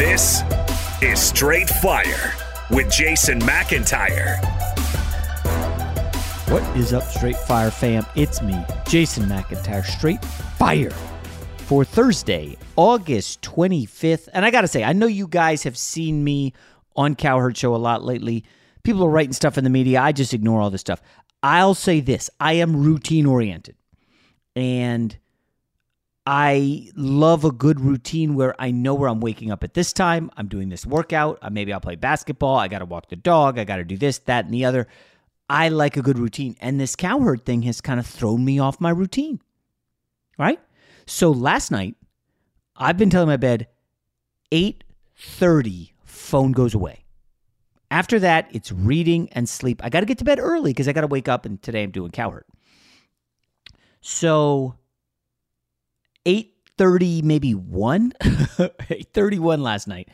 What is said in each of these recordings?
This is Straight Fire with Jason McIntyre. What is up, Straight Fire fam? It's me, Jason McIntyre, Straight Fire for Thursday, August 25th. And I got to say, I know you guys have seen me on Cowherd Show a lot lately. People are writing stuff in the media. I just ignore all this stuff. I'll say this I am routine oriented. And I love a good routine where I know where I'm waking up at this time. I'm doing this workout. Uh, maybe I'll play basketball. I got to walk the dog. I got to do this, that, and the other. I like a good routine. And this cowherd thing has kind of thrown me off my routine. Right? So last night, I've been telling my bed, 8:30, phone goes away. After that, it's reading and sleep. I got to get to bed early because I got to wake up, and today I'm doing cowherd. So 8:30 maybe 1 8:31 last night.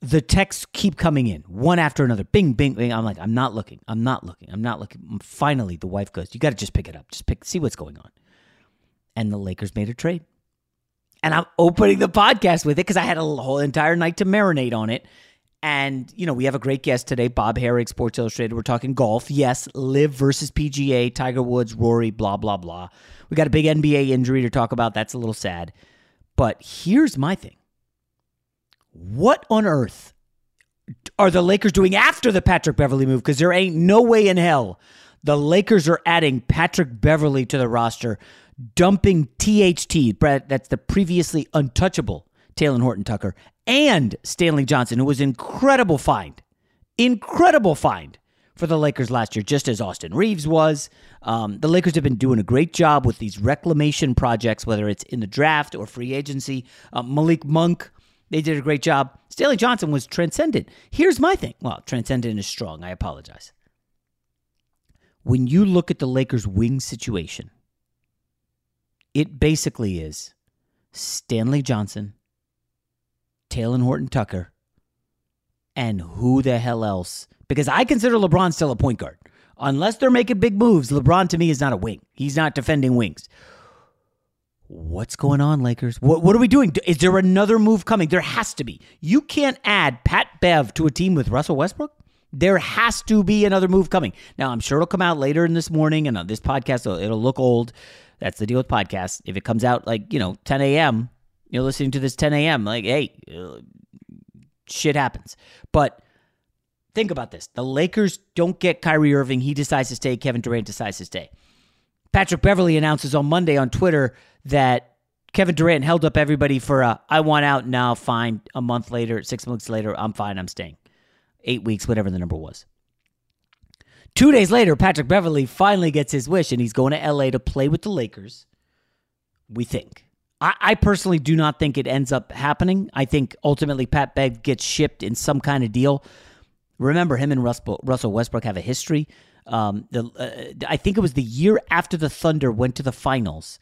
The texts keep coming in one after another. Bing bing bing. I'm like i'm not looking. I'm not looking. I'm not looking. Finally the wife goes you got to just pick it up. Just pick see what's going on. And the lakers made a trade. And i'm opening the podcast with it because i had a whole entire night to marinate on it and you know we have a great guest today bob Harig, sports illustrated we're talking golf yes LIV versus pga tiger woods rory blah blah blah we got a big NBA injury to talk about. That's a little sad. But here's my thing What on earth are the Lakers doing after the Patrick Beverley move? Because there ain't no way in hell the Lakers are adding Patrick Beverley to the roster, dumping THT, that's the previously untouchable Talen Horton Tucker, and Stanley Johnson, who was an incredible find. Incredible find for the Lakers last year, just as Austin Reaves was. Um, the Lakers have been doing a great job with these reclamation projects, whether it's in the draft or free agency. Uh, Malik Monk, they did a great job. Stanley Johnson was transcendent. Here's my thing. Well, transcendent is strong. I apologize. When you look at the Lakers' wing situation, it basically is Stanley Johnson, Talen Horton Tucker, and who the hell else because I consider LeBron still a point guard. Unless they're making big moves, LeBron to me is not a wing. He's not defending wings. What's going on, Lakers? What, what are we doing? Is there another move coming? There has to be. You can't add Pat Bev to a team with Russell Westbrook. There has to be another move coming. Now, I'm sure it'll come out later in this morning, and on this podcast, it'll, it'll look old. That's the deal with podcasts. If it comes out like, you know, 10 a.m., you're listening to this 10 a.m., like, hey, uh, shit happens. But think about this the Lakers don't get Kyrie Irving. He decides to stay. Kevin Durant decides to stay. Patrick Beverley announces on Monday on Twitter that Kevin Durant held up everybody for a I want out now, fine. A month later, six months later, I'm fine, I'm staying eight weeks, whatever the number was. Two days later, Patrick Beverley finally gets his wish and he's going to LA to play with the Lakers. We think. I, I personally do not think it ends up happening. I think ultimately Pat Bev gets shipped in some kind of deal. Remember, him and Russell Westbrook have a history. Um, the, uh, I think it was the year after the Thunder went to the finals.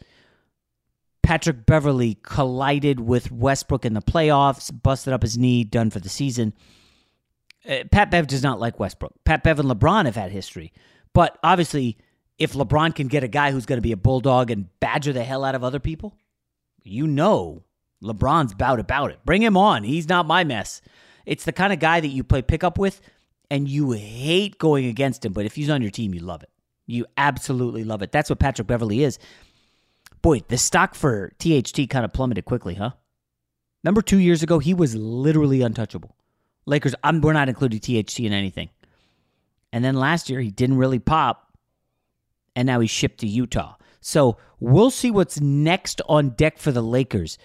Patrick Beverley collided with Westbrook in the playoffs, busted up his knee, done for the season. Uh, Pat Bev does not like Westbrook. Pat Bev and LeBron have had history. But obviously, if LeBron can get a guy who's going to be a bulldog and badger the hell out of other people, you know LeBron's bout about it. Bring him on. He's not my mess. It's the kind of guy that you play pickup with and you hate going against him, but if he's on your team, you love it. You absolutely love it. That's what Patrick Beverley is. Boy, the stock for THT kind of plummeted quickly, huh? Remember two years ago, he was literally untouchable. Lakers, I'm, we're not including THT in anything. And then last year, he didn't really pop, and now he's shipped to Utah. So we'll see what's next on deck for the Lakers.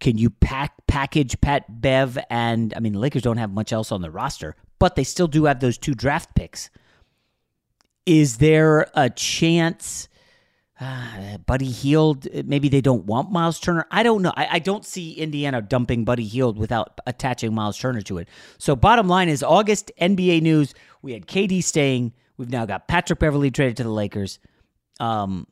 Can you pack package Pat Bev and I mean the Lakers don't have much else on the roster, but they still do have those two draft picks. Is there a chance uh, Buddy Hield, maybe they don't want Myles Turner. I don't know. I, I, don't see Indiana dumping Buddy Hield without attaching Myles Turner to it. So, bottom line is August NBA news. We had KD staying. We've now got Patrick Beverley traded to the Lakers. Um,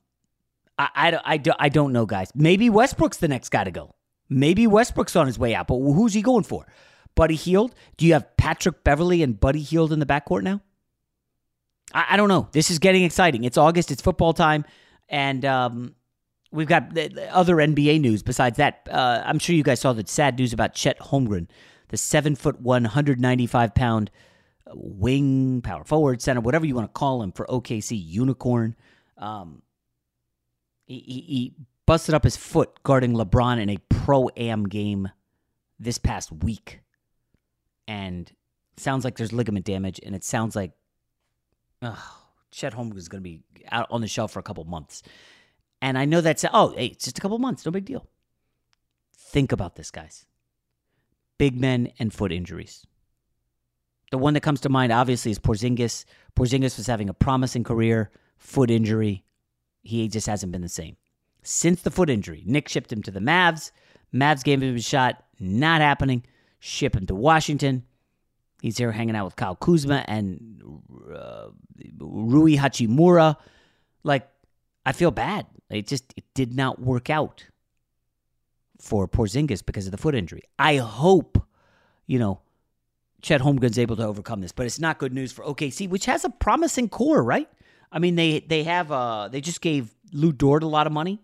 I, I, I, I don't know, guys. Maybe Westbrook's the next guy to go. Maybe Westbrook's on his way out, but who's he going for? Buddy Hield? Do you have Patrick Beverley and Buddy Hield in the backcourt now? I, I don't know. This is getting exciting. It's August. It's football time. And um, we've got other NBA news besides that. Uh, I'm sure you guys saw the sad news about Chet Holmgren, the seven foot one, 195 pound wing, power forward, center, whatever you want to call him for OKC unicorn. Um, he, he, busted up his foot guarding LeBron in a pro am game this past week. And sounds like there's ligament damage, and it sounds like Chet Holmgren is going to be out on the shelf for a couple months. And I know that's, oh, hey, it's just a couple months, no big deal. Think about this, guys. Big men and foot injuries. The one that comes to mind, obviously, is Porzingis. Porzingis was having a promising career, foot injury. He just hasn't been the same. Since the foot injury, Nick shipped him to the Mavs. Mavs gave him a shot, not happening. Ship him to Washington. He's here hanging out with Kyle Kuzma and uh, Rui Hachimura. Like, I feel bad. It just it did not work out for Porzingis because of the foot injury. I hope, you know, Chet Holmgren's able to overcome this, but it's not good news for OKC, which has a promising core, right? I mean, they they have uh they just gave Lu Dort a lot of money.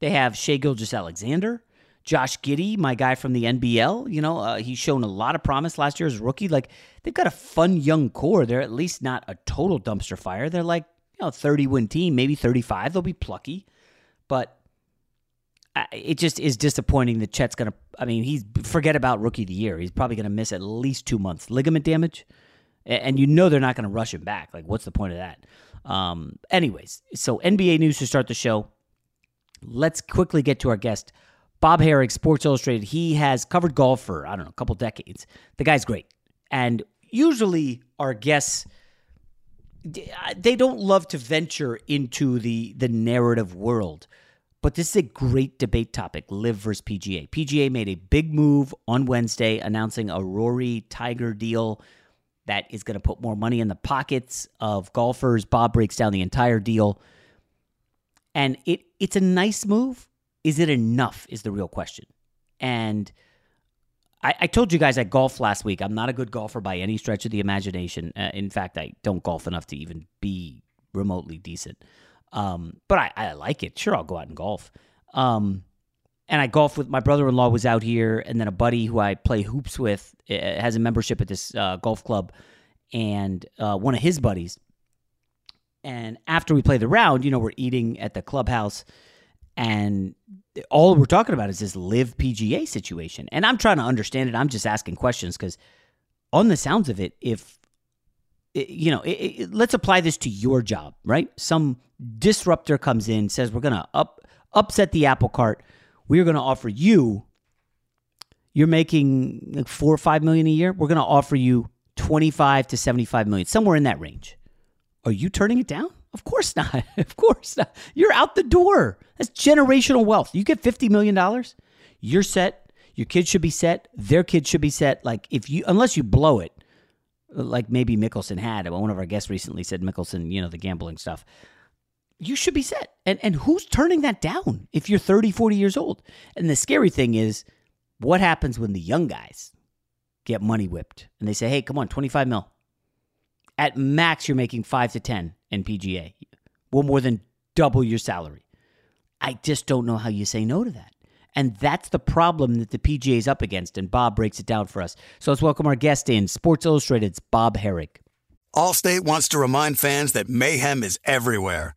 They have Shai Gilgeous-Alexander. Josh Giddey, my guy from the NBL, you know, uh, he's shown a lot of promise last year as a rookie. Like they've got a fun young core. They're at least not a total dumpster fire. They're like, you know, 30 win team, maybe 35. They'll be plucky. But it just is disappointing that Chet's going to, I mean, he's, forget about rookie of the year. He's probably going to miss at least two months. Ligament damage. And you know they're not going to rush him back. Like, what's the point of that? Um, anyways, so NBA news to start the show. Let's quickly get to our guest. Bob Harig, Sports Illustrated, he has covered golf for, I don't know, a couple decades. The guy's great. And usually our guests, they don't love to venture into the, the narrative world. But this is a great debate topic LIV versus PGA. PGA made a big move on Wednesday announcing a Rory Tiger deal that is going to put more money in the pockets of golfers. Bob breaks down the entire deal. And it it's a nice move. Is it enough? Is the real question. And I, I, told you guys I golf last week. I'm not a good golfer by any stretch of the imagination. Uh, in fact, I don't golf enough to even be remotely decent. Um, but I, I, like it. Sure, I'll go out and golf. Um, and I golf with my brother-in-law was out here, and then a buddy who I play hoops with uh, has a membership at this uh, golf club, and uh, one of his buddies. And after we play the round, you know, we're eating at the clubhouse, and all we're talking about is this LIV PGA situation. And I'm trying to understand it. I'm just asking questions because, on the sounds of it, if you know, it, it, let's apply this to your job, right? Some disruptor comes in, says we're going to up upset the apple cart. We're going to offer you. You're making like four or five million a year. We're going to offer you 25 to 75 million, somewhere in that range. Are you turning it down? Of course not. of course not. You're out the door. That's generational wealth. You get $50 million, you're set. Your kids should be set. Their kids should be set. Like if you, unless you blow it, like maybe Mickelson had. One of our guests recently said Mickelson, you know, the gambling stuff. You should be set. And and who's turning that down if you're 30, 40 years old? And the scary thing is what happens when the young guys get money whipped and they say, "Hey, come on, 25 mil." At max you're making 5 to 10 in PGA. Well, more than double your salary. I just don't know how you say no to that. And that's the problem that the PGA is up against. And Bob breaks it down for us. So let's welcome our guest in Sports Illustrated's Bob Harig. Allstate wants to remind fans that mayhem is everywhere,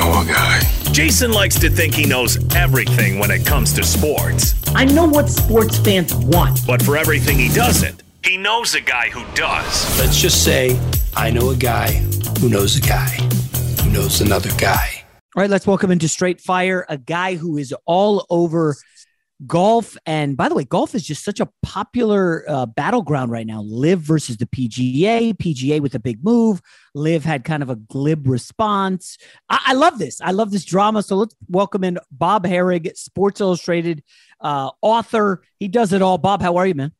You know a guy. Jason likes to think he knows everything when it comes to sports. I know what sports fans want. But for everything he doesn't, he knows a guy who does. Let's just say I know a guy who knows a guy who knows another guy. All right, let's welcome into Straight Fire a guy who is all over golf. And by the way, golf is just such a popular uh, battleground right now. LIV versus the PGA, PGA with a big move. LIV had kind of a glib response. I, I love this. I love this drama. So let's welcome in Bob Harig, Sports Illustrated uh, author. He does it all. Bob, how are you, man?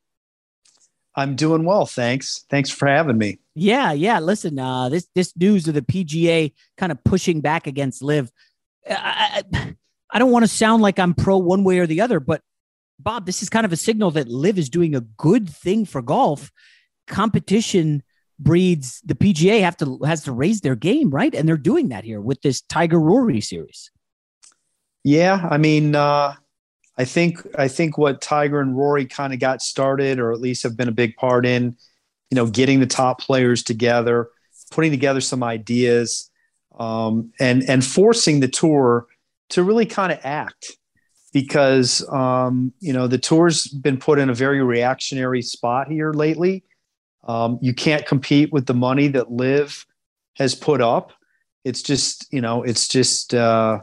I'm doing well, thanks. Thanks for having me. Yeah, yeah. Listen, uh, this this news of the PGA kind of pushing back against LIV I, I, I don't want to sound like I'm pro one way or the other, but Bob, this is kind of a signal that LIV is doing a good thing for golf. Competition breeds the PGA have to has to raise their game, right? And they're doing that here with this Tiger Rory series. Yeah, I mean, uh, I think I think what Tiger and Rory kind of got started, or at least have been a big part in, you know, getting the top players together, putting together some ideas, um, and and forcing the tour to really kind of act, because um, you know the tour's been put in a very reactionary spot here lately. Um, you can't compete with the money that LIV has put up. It's just you know it's just uh,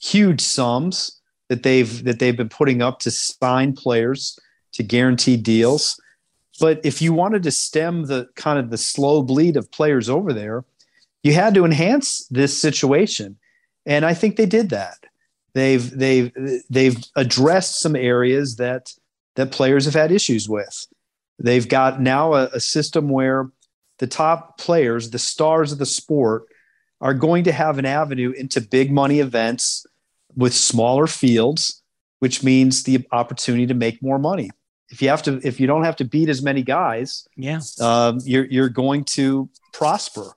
huge sums that they've that they've been putting up to sign players to guarantee deals. But if you wanted to stem the kind of the slow bleed of players over there, you had to enhance this situation, and I think they did that. They've they've they've addressed some areas that that players have had issues with. They've got now a, a system where the top players, the stars of the sport, are going to have an avenue into big money events with smaller fields, which means the opportunity to make more money. If you have to, if you don't have to beat as many guys, yeah, um, you're you're going to prosper.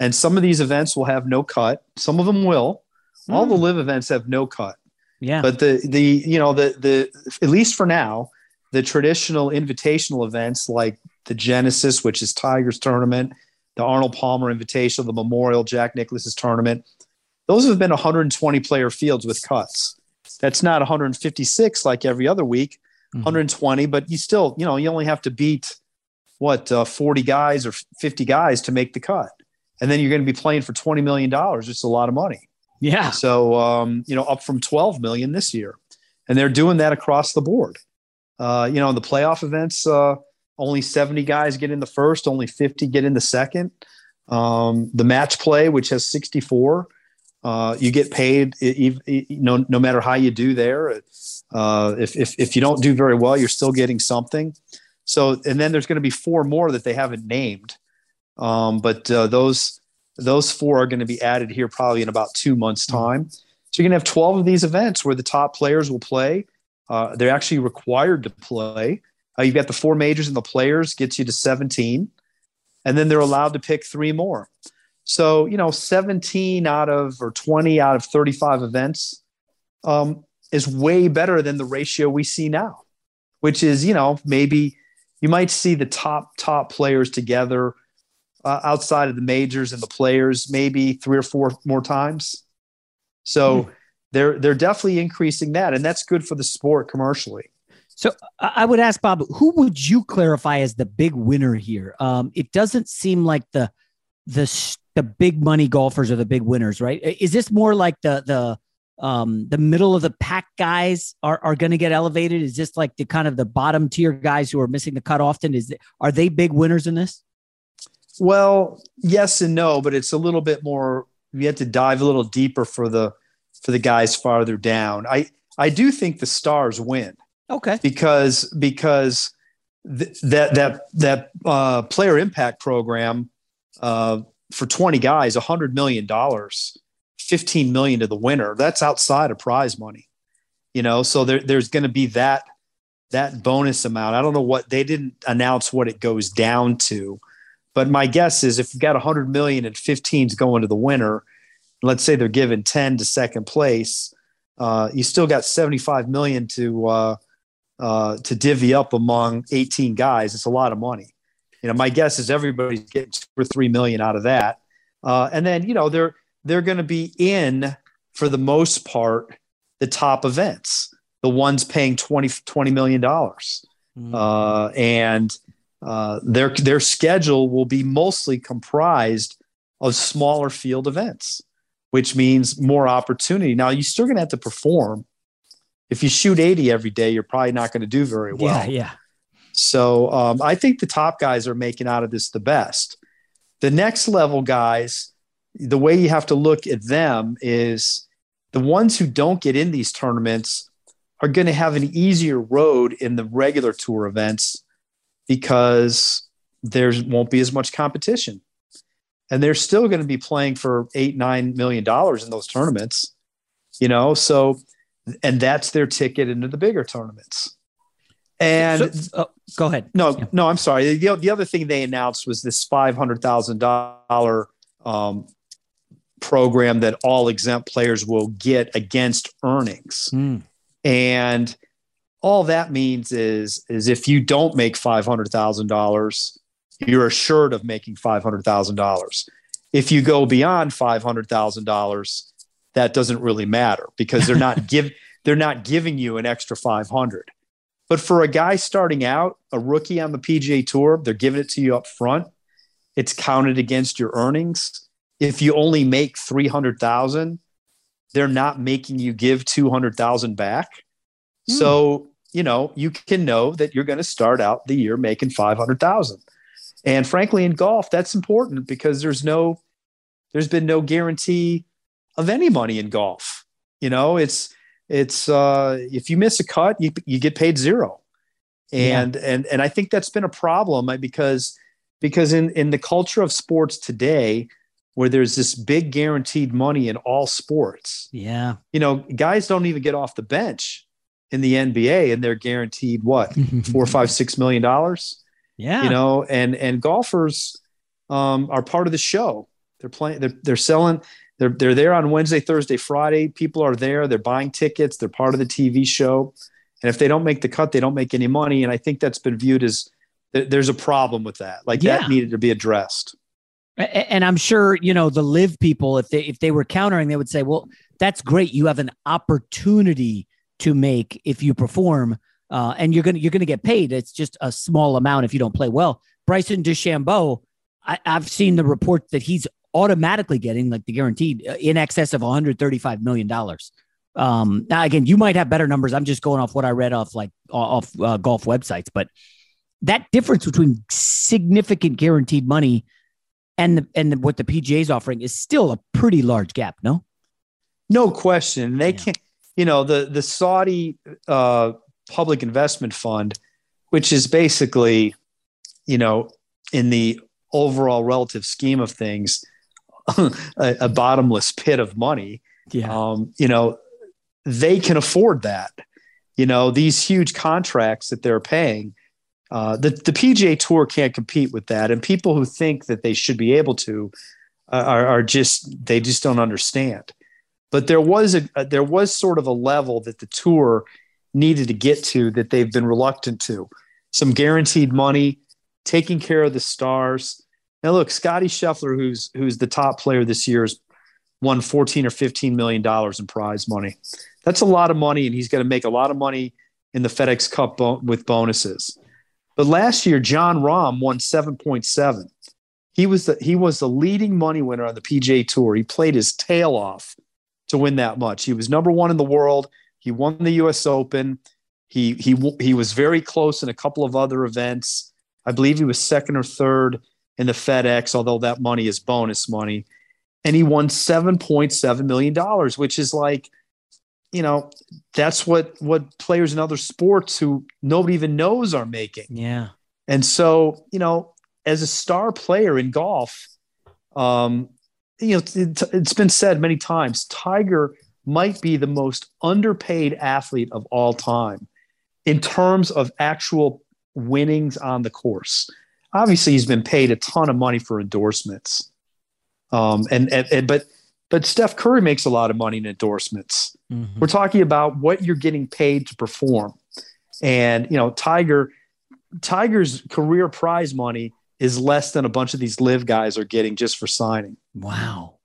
And some of these events will have no cut. Some of them will. Mm. All the LIV events have no cut. Yeah. But the the you know the the at least for now, the traditional invitational events like the Genesis, which is Tiger's tournament, the Arnold Palmer Invitational, the Memorial Jack Nicklaus's tournament, those have been 120 player fields with cuts. That's not 156 like every other week, mm-hmm. 120, but you still, you know, you only have to beat what uh, 40 guys or 50 guys to make the cut. And then you're going to be playing for 20 million dollars. It's a lot of money. Yeah. So um, you know, up from 12 million this year. And they're doing that across the board. Uh, you know, in the playoff events, uh, only 70 guys get in the first, only 50 get in the second. Um, the match play, which has 64, uh, you get paid, know, no matter how you do there. Uh, if, if, if you don't do very well, you're still getting something. So, and then there's going to be four more that they haven't named. Um, but uh, those those four are going to be added here probably in about two months' time. So you're going to have 12 of these events where the top players will play. Uh, they're actually required to play. Uh, you've got the four majors and the players gets you to 17, and then they're allowed to pick three more. So, you know, 17 out of or 20 out of 35 events um, is way better than the ratio we see now, which is, you know, maybe you might see the top, top players together uh, outside of the majors and the players maybe three or four more times. So mm. they're, they're definitely increasing that. And that's good for the sport commercially. So I would ask Bob, who would you clarify as the big winner here? Um, it doesn't seem like the the the big money golfers are the big winners, right? Is this more like the the um the middle of the pack guys are, are going to get elevated? Is this like the kind of the bottom tier guys who are missing the cut often? Is are they big winners in this? Well, yes and no, but it's a little bit more. You have to dive a little deeper for the for the guys farther down. I I do think the Stars win. Okay. Because because th- that that that uh, player impact program uh, for 20 guys, 100 million dollars, 15 million to the winner. That's outside of prize money. You know, so there, there's going to be that that bonus amount. I don't know what they didn't announce what it goes down to, but my guess is if you've got 100 million and 15's going to the winner, let's say they're given 10 to second place, uh, you still got 75 million to uh, uh, to divvy up among 18 guys. It's a lot of money. You know, my guess is everybody's getting two or three million out of that, uh, and then you know they're they're going to be in for the most part the top events, the ones paying 20 20 million dollars, mm. uh, and uh, their their schedule will be mostly comprised of smaller field events which means more opportunity. Now you're still going to have to perform. If you shoot 80 every day, you're probably not going to do very well. Yeah, yeah. So um, I think the top guys are making out of this the best. The next level guys, the way you have to look at them is the ones who don't get in these tournaments are going to have an easier road in the regular tour events because there won't be as much competition. And they're still going to be playing for eight nine million dollars in those tournaments you know? So and that's their ticket into the bigger tournaments. And so, oh, go ahead. No yeah. no i'm sorry. The, the other thing they announced was this $500000 um, program that all exempt players will get against earnings. Mm. and all that means is is if you don't make $500000 you're assured of making $500,000. If you go beyond $500,000, that doesn't really matter because they're not give they're not giving you an extra 500. But for a guy starting out, a rookie on the PGA Tour, they're giving it to you up front. It's counted against your earnings. If you only make 300,000, they're not making you give 200,000 back. Mm. So, you know, you can know that you're going to start out the year making 500,000. And frankly, in golf, that's important because there's no, there's been no guarantee of any money in golf. You know, it's it's uh, if you miss a cut, you you get paid zero, and yeah. and and I think that's been a problem uh, because because in in the culture of sports today, where there's this big guaranteed money in all sports. Yeah, you know, guys don't even get off the bench in the NBA, and they're guaranteed what four, five, six million dollars. Yeah. You know, and and golfers um, are part of the show. They're playing. They're they're selling. They're they're there on Wednesday, Thursday, Friday. People are there. They're buying tickets. They're part of the TV show. And if they don't make the cut, they don't make any money. And I think that's been viewed as there's a problem with that. Like yeah. that needed to be addressed. And I'm sure you know the LIV people. If they if they were countering, they would say, "Well, that's great. You have an opportunity to make if you perform." uh, and you're gonna you're gonna get paid. It's just a small amount if you don't play well. Bryson DeChambeau, I, I've seen the report that he's automatically getting like the guaranteed uh, in excess of 135 million dollars. Um, now again, you might have better numbers. I'm just going off what I read off like off uh, golf websites, but that difference between significant guaranteed money and the, and the, what the PGA is offering is still a pretty large gap. No, no question. They yeah. can't. You know the the Saudi uh, public investment fund, which is basically, you know, in the overall relative scheme of things, a, a, bottomless pit of money. Yeah. Um, you know, they can afford that. You know, these huge contracts that they're paying. Uh, the, the PGA Tour can't compete with that. And people who think that they should be able to uh, are, are just, they just don't understand. But there was a, a, there was sort of a level that the tour needed to get to that they've been reluctant to. Some guaranteed money, taking care of the stars. Now look, Scottie Scheffler, who's who's the top player this year, has won 14 or 15 million dollars in prize money. That's a lot of money, and he's going to make a lot of money in the FedEx Cup bo- with bonuses. But last year, Jon Rahm won 7.7. He was the he was the leading money winner on the PGA Tour. He played his tail off to win that much. He was number one in the world. He won the U.S. Open. He he he was very close in a couple of other events. I believe he was second or third in the FedEx, although that money is bonus money. and he won $7.7 million, which is like, you know, that's what what players in other sports who nobody even knows are making. Yeah. And so, you know, as a star player in golf, um, you know, it, has been said many times, Tiger might be the most underpaid athlete of all time in terms of actual winnings on the course. Obviously, he's been paid a ton of money for endorsements. Um, and, and, and but but Steph Curry makes a lot of money in endorsements. Mm-hmm. We're talking about what you're getting paid to perform. And you know, Tiger Tiger's career prize money is less than a bunch of these LIV guys are getting just for signing. Wow.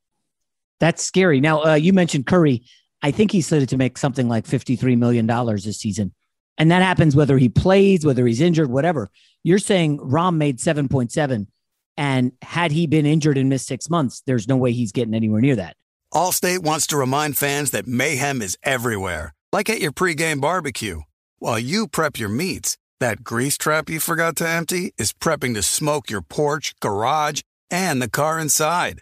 That's scary. Now, uh, you mentioned Curry. I think he's slated to make something like $53 million this season. And that happens whether he plays, whether he's injured, whatever. You're saying Rahm made 7.7. And had he been injured and missed six months, there's no way he's getting anywhere near that. Allstate wants to remind fans that mayhem is everywhere, like at your pregame barbecue. While you prep your meats, that grease trap you forgot to empty is prepping to smoke your porch, garage, and the car inside.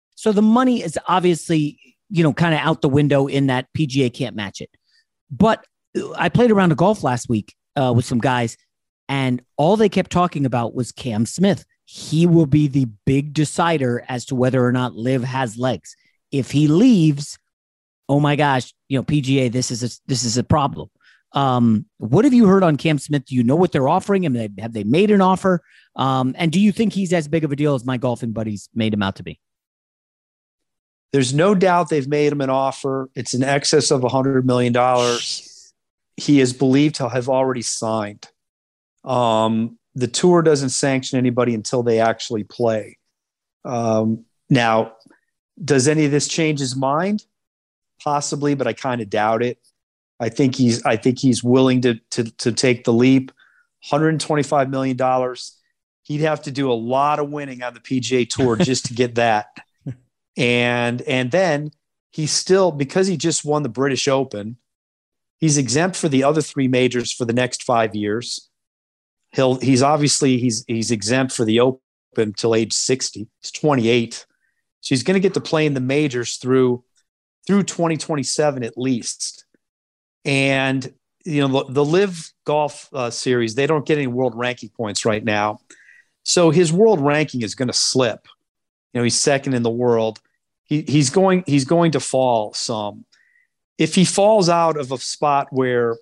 So the money is obviously, you know, kind of out the window in that PGA can't match it. But I played around a golf last week uh, with some guys, and all they kept talking about was Cam Smith. He will be the big decider as to whether or not LIV has legs. If he leaves, oh my gosh, you know, PGA, this is a, this is a problem. Um, what have you heard on Cam Smith? Do you know what they're offering him? Have they made an offer? Um, and do you think he's as big of a deal as my golfing buddies made him out to be? There's no doubt they've made him an offer. It's in excess of a hundred million dollars. He is believed to have already signed. Um, the tour doesn't sanction anybody until they actually play. Um, now, does any of this change his mind? possibly, but I kind of doubt it. I think he's I think he's willing to to to take the leap. 125 million dollars. He'd have to do a lot of winning on the PGA Tour just to get that. And and then he's still because he just won the British Open, he's exempt for the other three majors for the next 5 years. He'll he's obviously he's he's exempt for the Open until age 60. He's 28. So he's going to get to play in the majors through through 2027 at least. And you know the, the LIV Golf uh, Series, they don't get any world ranking points right now, so his world ranking is going to slip. You know, he's second in the world. He, he's going he's going to fall some. If he falls out of a spot where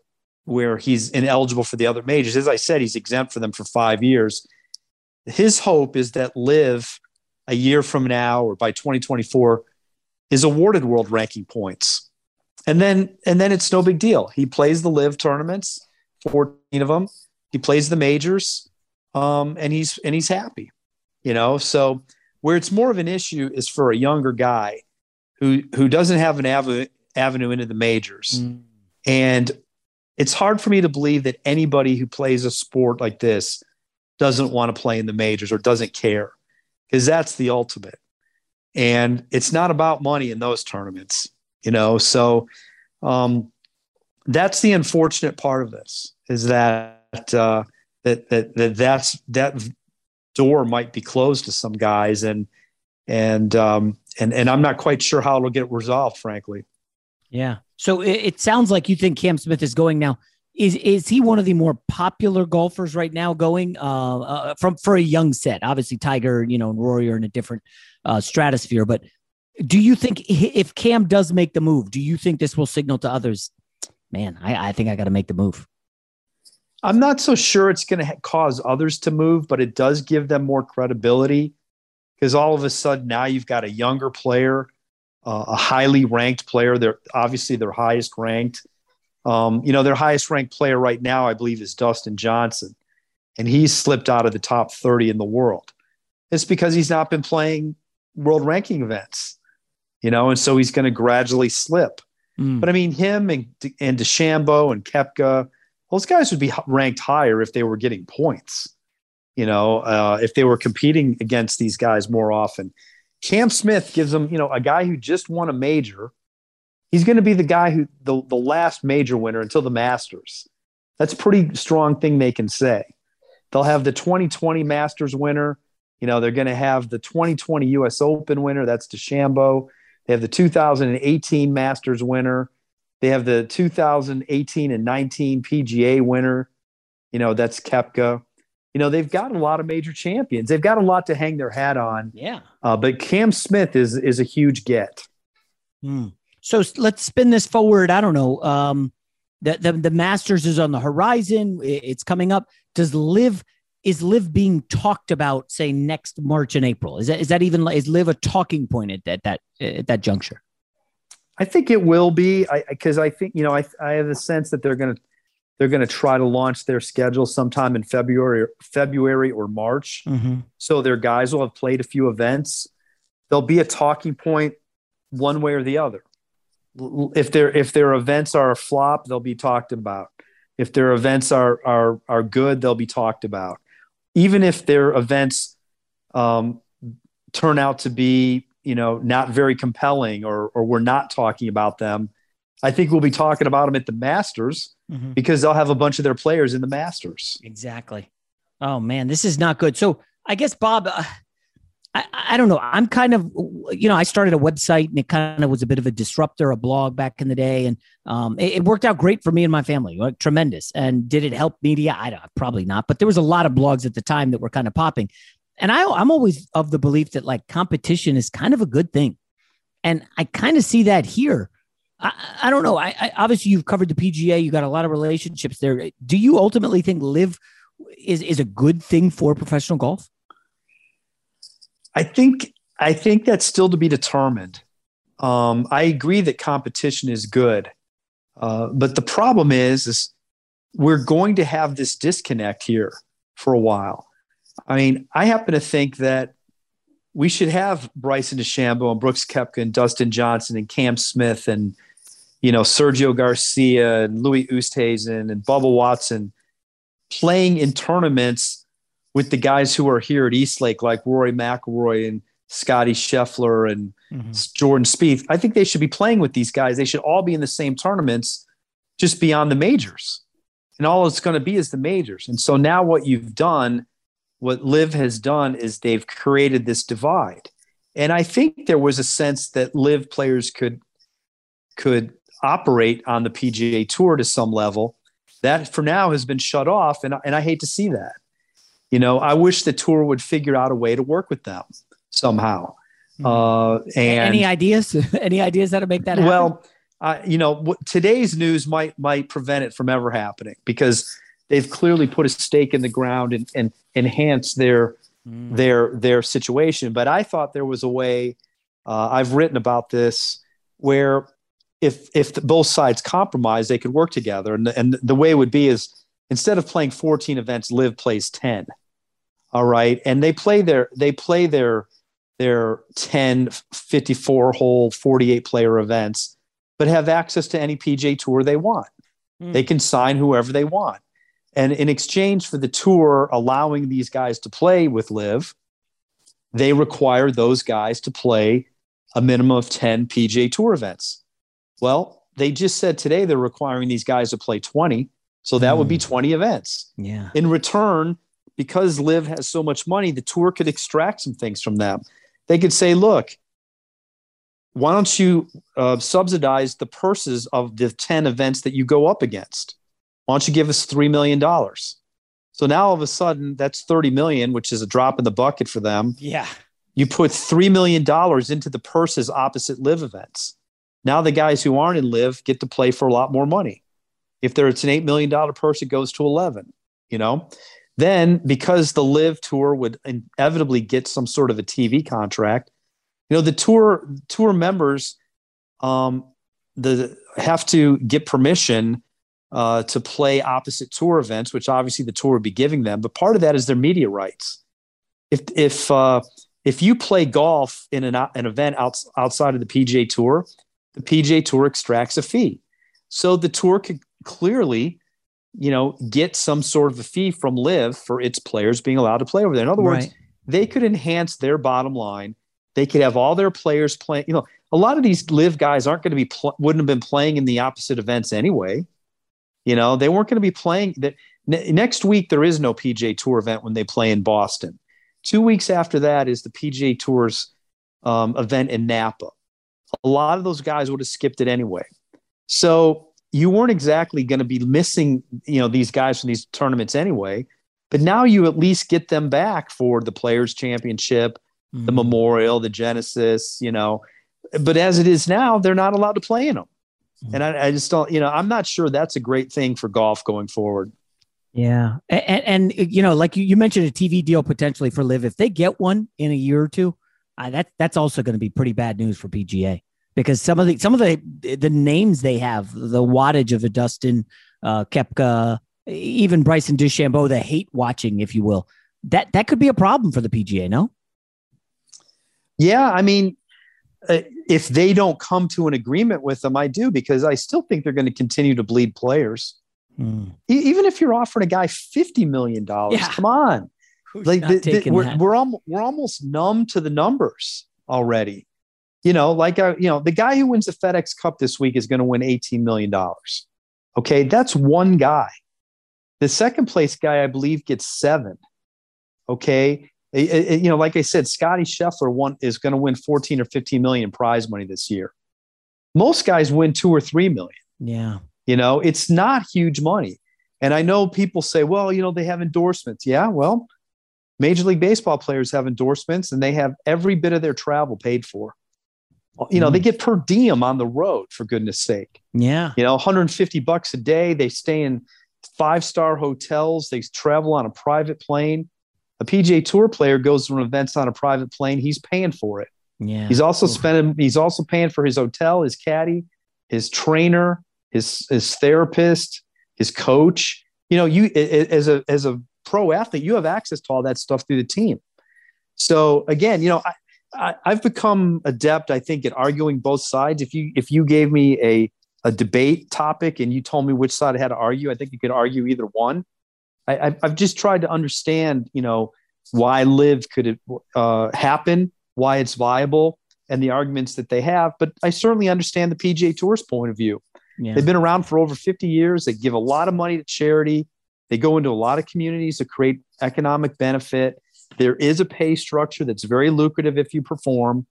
where he's ineligible for the other majors, as I said, he's exempt for them for five years. His hope is that LIV a year from now or by 2024 is awarded world ranking points. And then and then it's no big deal. He plays the LIV tournaments, 14 of them. He plays the majors, um, and he's and he's happy. You know, so where it's more of an issue is for a younger guy who who doesn't have an avenue avenue into the majors. Mm. And it's hard for me to believe that anybody who plays a sport like this doesn't want to play in the majors or doesn't care because that's the ultimate and it's not about money in those tournaments you know so um, that's the unfortunate part of this is that uh, that that that that's that door might be closed to some guys and and um, and and I'm not quite sure how it'll get resolved frankly yeah so it, it sounds like you think Cam Smith is going now is is he one of the more popular golfers right now going uh, uh, from for a young set obviously Tiger you know and Rory are in a different uh, stratosphere. But do you think if Cam does make the move, do you think this will signal to others, man, I, I think I got to make the move? I'm not so sure it's going to ha- cause others to move, but it does give them more credibility because all of a sudden now you've got a younger player, uh, a highly ranked player. They're obviously their highest ranked. Um, you know, their highest ranked player right now, I believe, is Dustin Johnson, and he's slipped out of the top 30 in the world. It's because he's not been playing world ranking events, you know, and so he's going to gradually slip. Mm. But I mean, him and and DeChambeau and Koepka, those guys would be ranked higher if they were getting points. You know, uh, if they were competing against these guys more often. Cam Smith gives them, you know, a guy who just won a major. He's going to be the guy who the, the last major winner until the Masters. That's a pretty strong thing they can say. They'll have the 2020 Masters winner you know, they're going to have the 2020 US Open winner, that's DeChambeau. They have the 2018 Masters winner. They have the 2018 and 19 PGA winner. You know, that's Koepka. You know, they've got a lot of major champions. They've got a lot to hang their hat on. Yeah. Uh, but Cam Smith is is a huge get. Hmm. So let's spin this forward. I don't know. Um, the, the the Masters is on the horizon. It's coming up. Does LIV is LIV being talked about say next march and april is that is that even is LIV a talking point at that that at that juncture i think it will be because I, I, think you know I, I have a sense that they're going to they're going to try to launch their schedule sometime in february or february or march mm-hmm. so their guys will have played a few events there'll be a talking point one way or the other. If their if their events are a flop, they'll be talked about. If their events are are are good, they'll be talked about. Even if their events um, turn out to be you know not very compelling or or we're not talking about them, I think we'll be talking about them at the Masters mm-hmm. because they'll have a bunch of their players in the Masters. Exactly. Oh man, this is not good. So I guess Bob. Uh, I, I don't know. I'm kind of, you know, I started a website and it kind of was a bit of a disruptor, a blog back in the day, and um, it, it, worked out great for me and my family, like, tremendous. And did it help media? I don't, probably not, but there was a lot of blogs at the time that were kind of popping. And I, I'm always of the belief that like competition is kind of a good thing, and I kind of see that here. I, I don't know. I, I obviously you've covered the PGA. You got a lot of relationships there. Do you ultimately think LIV is is a good thing for professional golf? I think I think that's still to be determined. Um, I agree that competition is good, uh, but the problem is, is we're going to have this disconnect here for a while. I mean, I happen to think that we should have Bryson DeChambeau and Brooks Koepka and Dustin Johnson and Cam Smith and you know Sergio Garcia and Louis Oosthuizen and Bubba Watson playing in tournaments with the guys who are here at Eastlake, like Rory McIlroy and Scottie Scheffler and mm-hmm. Jordan Spieth. I think they should be playing with these guys. They should all be in the same tournaments, just beyond the majors. And all it's going to be is the majors. And so now what you've done, what LIV has done is they've created this divide. And I think there was a sense that LIV players could could operate on the PGA Tour to some level. That for now has been shut off, and, and I hate to see that. You know, I wish the tour would figure out a way to work with them somehow. Hmm. Uh, and any ideas? any ideas how to make that happen? Well, uh, you know, w- today's news might might prevent it from ever happening because they've clearly put a stake in the ground and, and enhanced their mm. their their situation. But I thought there was a way. Uh, I've written about this where if if the, both sides compromise, they could work together, and and the way would be is instead of playing 14 events, LIV plays 10. All right. And they play their they play their their 10, 54 hole, 48 player events, but have access to any PGA tour they want. Mm. They can sign whoever they want. And in exchange for the tour allowing these guys to play with LIV, they require those guys to play a minimum of 10 PGA tour events. Well, they just said today they're requiring these guys to play 20. So that mm. would be hmm. 20 events. Yeah. In return, because LIV has so much money, the tour could extract some things from them. They could say, look, why don't you uh, subsidize the purses of the 10 events that you go up against? Why don't you give us $3 million? So now all of a sudden, that's 30 million, which is a drop in the bucket for them. Yeah. You put $3 million into the purses opposite LIV events. Now the guys who aren't in LIV get to play for a lot more money. If there's an $8 million purse, it goes to 11, you know? Then because the LIV tour would inevitably get some sort of a TV contract, you know, the tour tour members um, the have to get permission uh, to play opposite tour events, which obviously the tour would be giving them. But part of that is their media rights. If if uh, if you play golf in an, an event out, outside of the PGA Tour, the PGA Tour extracts a fee. So the tour could clearly, you know, get some sort of a fee from LIV for its players being allowed to play over there. In other words, right. they could enhance their bottom line. They could have all their players playing. You know, a lot of these LIV guys aren't going to be pl- wouldn't have been playing in the opposite events anyway. You know, they weren't going to be playing. That next week there is no PGA Tour event when they play in Boston. Two weeks after that is the PGA Tour's um, event in Napa. A lot of those guys would have skipped it anyway. So you weren't exactly going to be missing, you know, these guys from these tournaments anyway. But now you at least get them back for the Players Championship, mm-hmm. the Memorial, the Genesis, you know. But as it is now, they're not allowed to play in them. Mm-hmm. And I, I, just don't, you know, I'm not sure that's a great thing for golf going forward. Yeah. And, and you know, like you, you, mentioned a TV deal potentially for LIV. If they get one in a year or two, uh, that, that's also going to be pretty bad news for PGA because some of the some of the the names they have, the wattage of a Dustin uh, Koepka, even Bryson DeChambeau, the hate watching, if you will, that that could be a problem for the PGA. No. Yeah, I mean, if they don't come to an agreement with them, I do because I still think they're going to continue to bleed players. Mm. E- even if you're offering a guy fifty million dollars, Yeah. come on, Who's like not the- the- taking we're that? we're, almost, we're almost numb to the numbers already. You know, like uh, you know, the guy who wins the FedEx Cup this week is going to win eighteen million dollars. Okay, that's one guy. The second place guy, I believe, gets seven. Okay, Eh, eh, you know, like I said, Scottie Scheffler won is going to win fourteen or fifteen million in prize money this year. Most guys win two or three million. Yeah. You know, it's not huge money. And I know people say, well, you know, they have endorsements. Yeah, well, Major League Baseball players have endorsements and they have every bit of their travel paid for. You know, they get per diem on the road, for goodness sake. Yeah. You know, 150 bucks a day. They stay in five star hotels. They travel on a private plane. A PGA Tour player goes to events on a private plane. He's paying for it. Yeah. He's also spending. He's also paying for his hotel, his caddy, his trainer, his his therapist, his coach. You know, you as a as a pro athlete, you have access to all that stuff through the team. So again, you know, I, I, I've become adept, I think, at arguing both sides. If you if you gave me a a debate topic and you told me which side I had to argue, I think you could argue either one. I, I've- I've just tried to understand, you know, why LIV could it uh, happen, why it's viable, and the arguments that they have. But I certainly understand the PGA Tour's point of view. Yeah. They've been around for over 50 years. They give a lot of money to charity. They go into a lot of communities to create economic benefit. There is a pay structure that's very lucrative if you perform.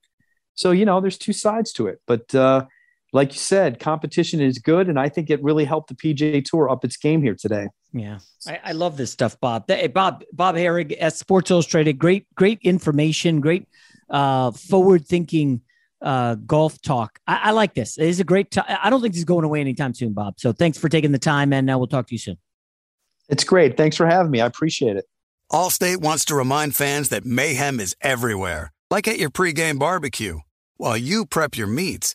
So, you know, there's two sides to it. But uh, like you said, competition is good. And I think it really helped the PGA Tour up its game here today. Yeah, I, I love this stuff, Bob. Hey, Bob, Bob Harig at Sports Illustrated. Great, great information. Great, uh, forward-thinking uh, golf talk. I, I like this. It is a great. T- I don't think this is going away anytime soon, Bob. So thanks for taking the time, and uh, we'll talk to you soon. It's great. Thanks for having me. I appreciate it. Allstate wants to remind fans that mayhem is everywhere, like at your pregame barbecue. While you prep your meats,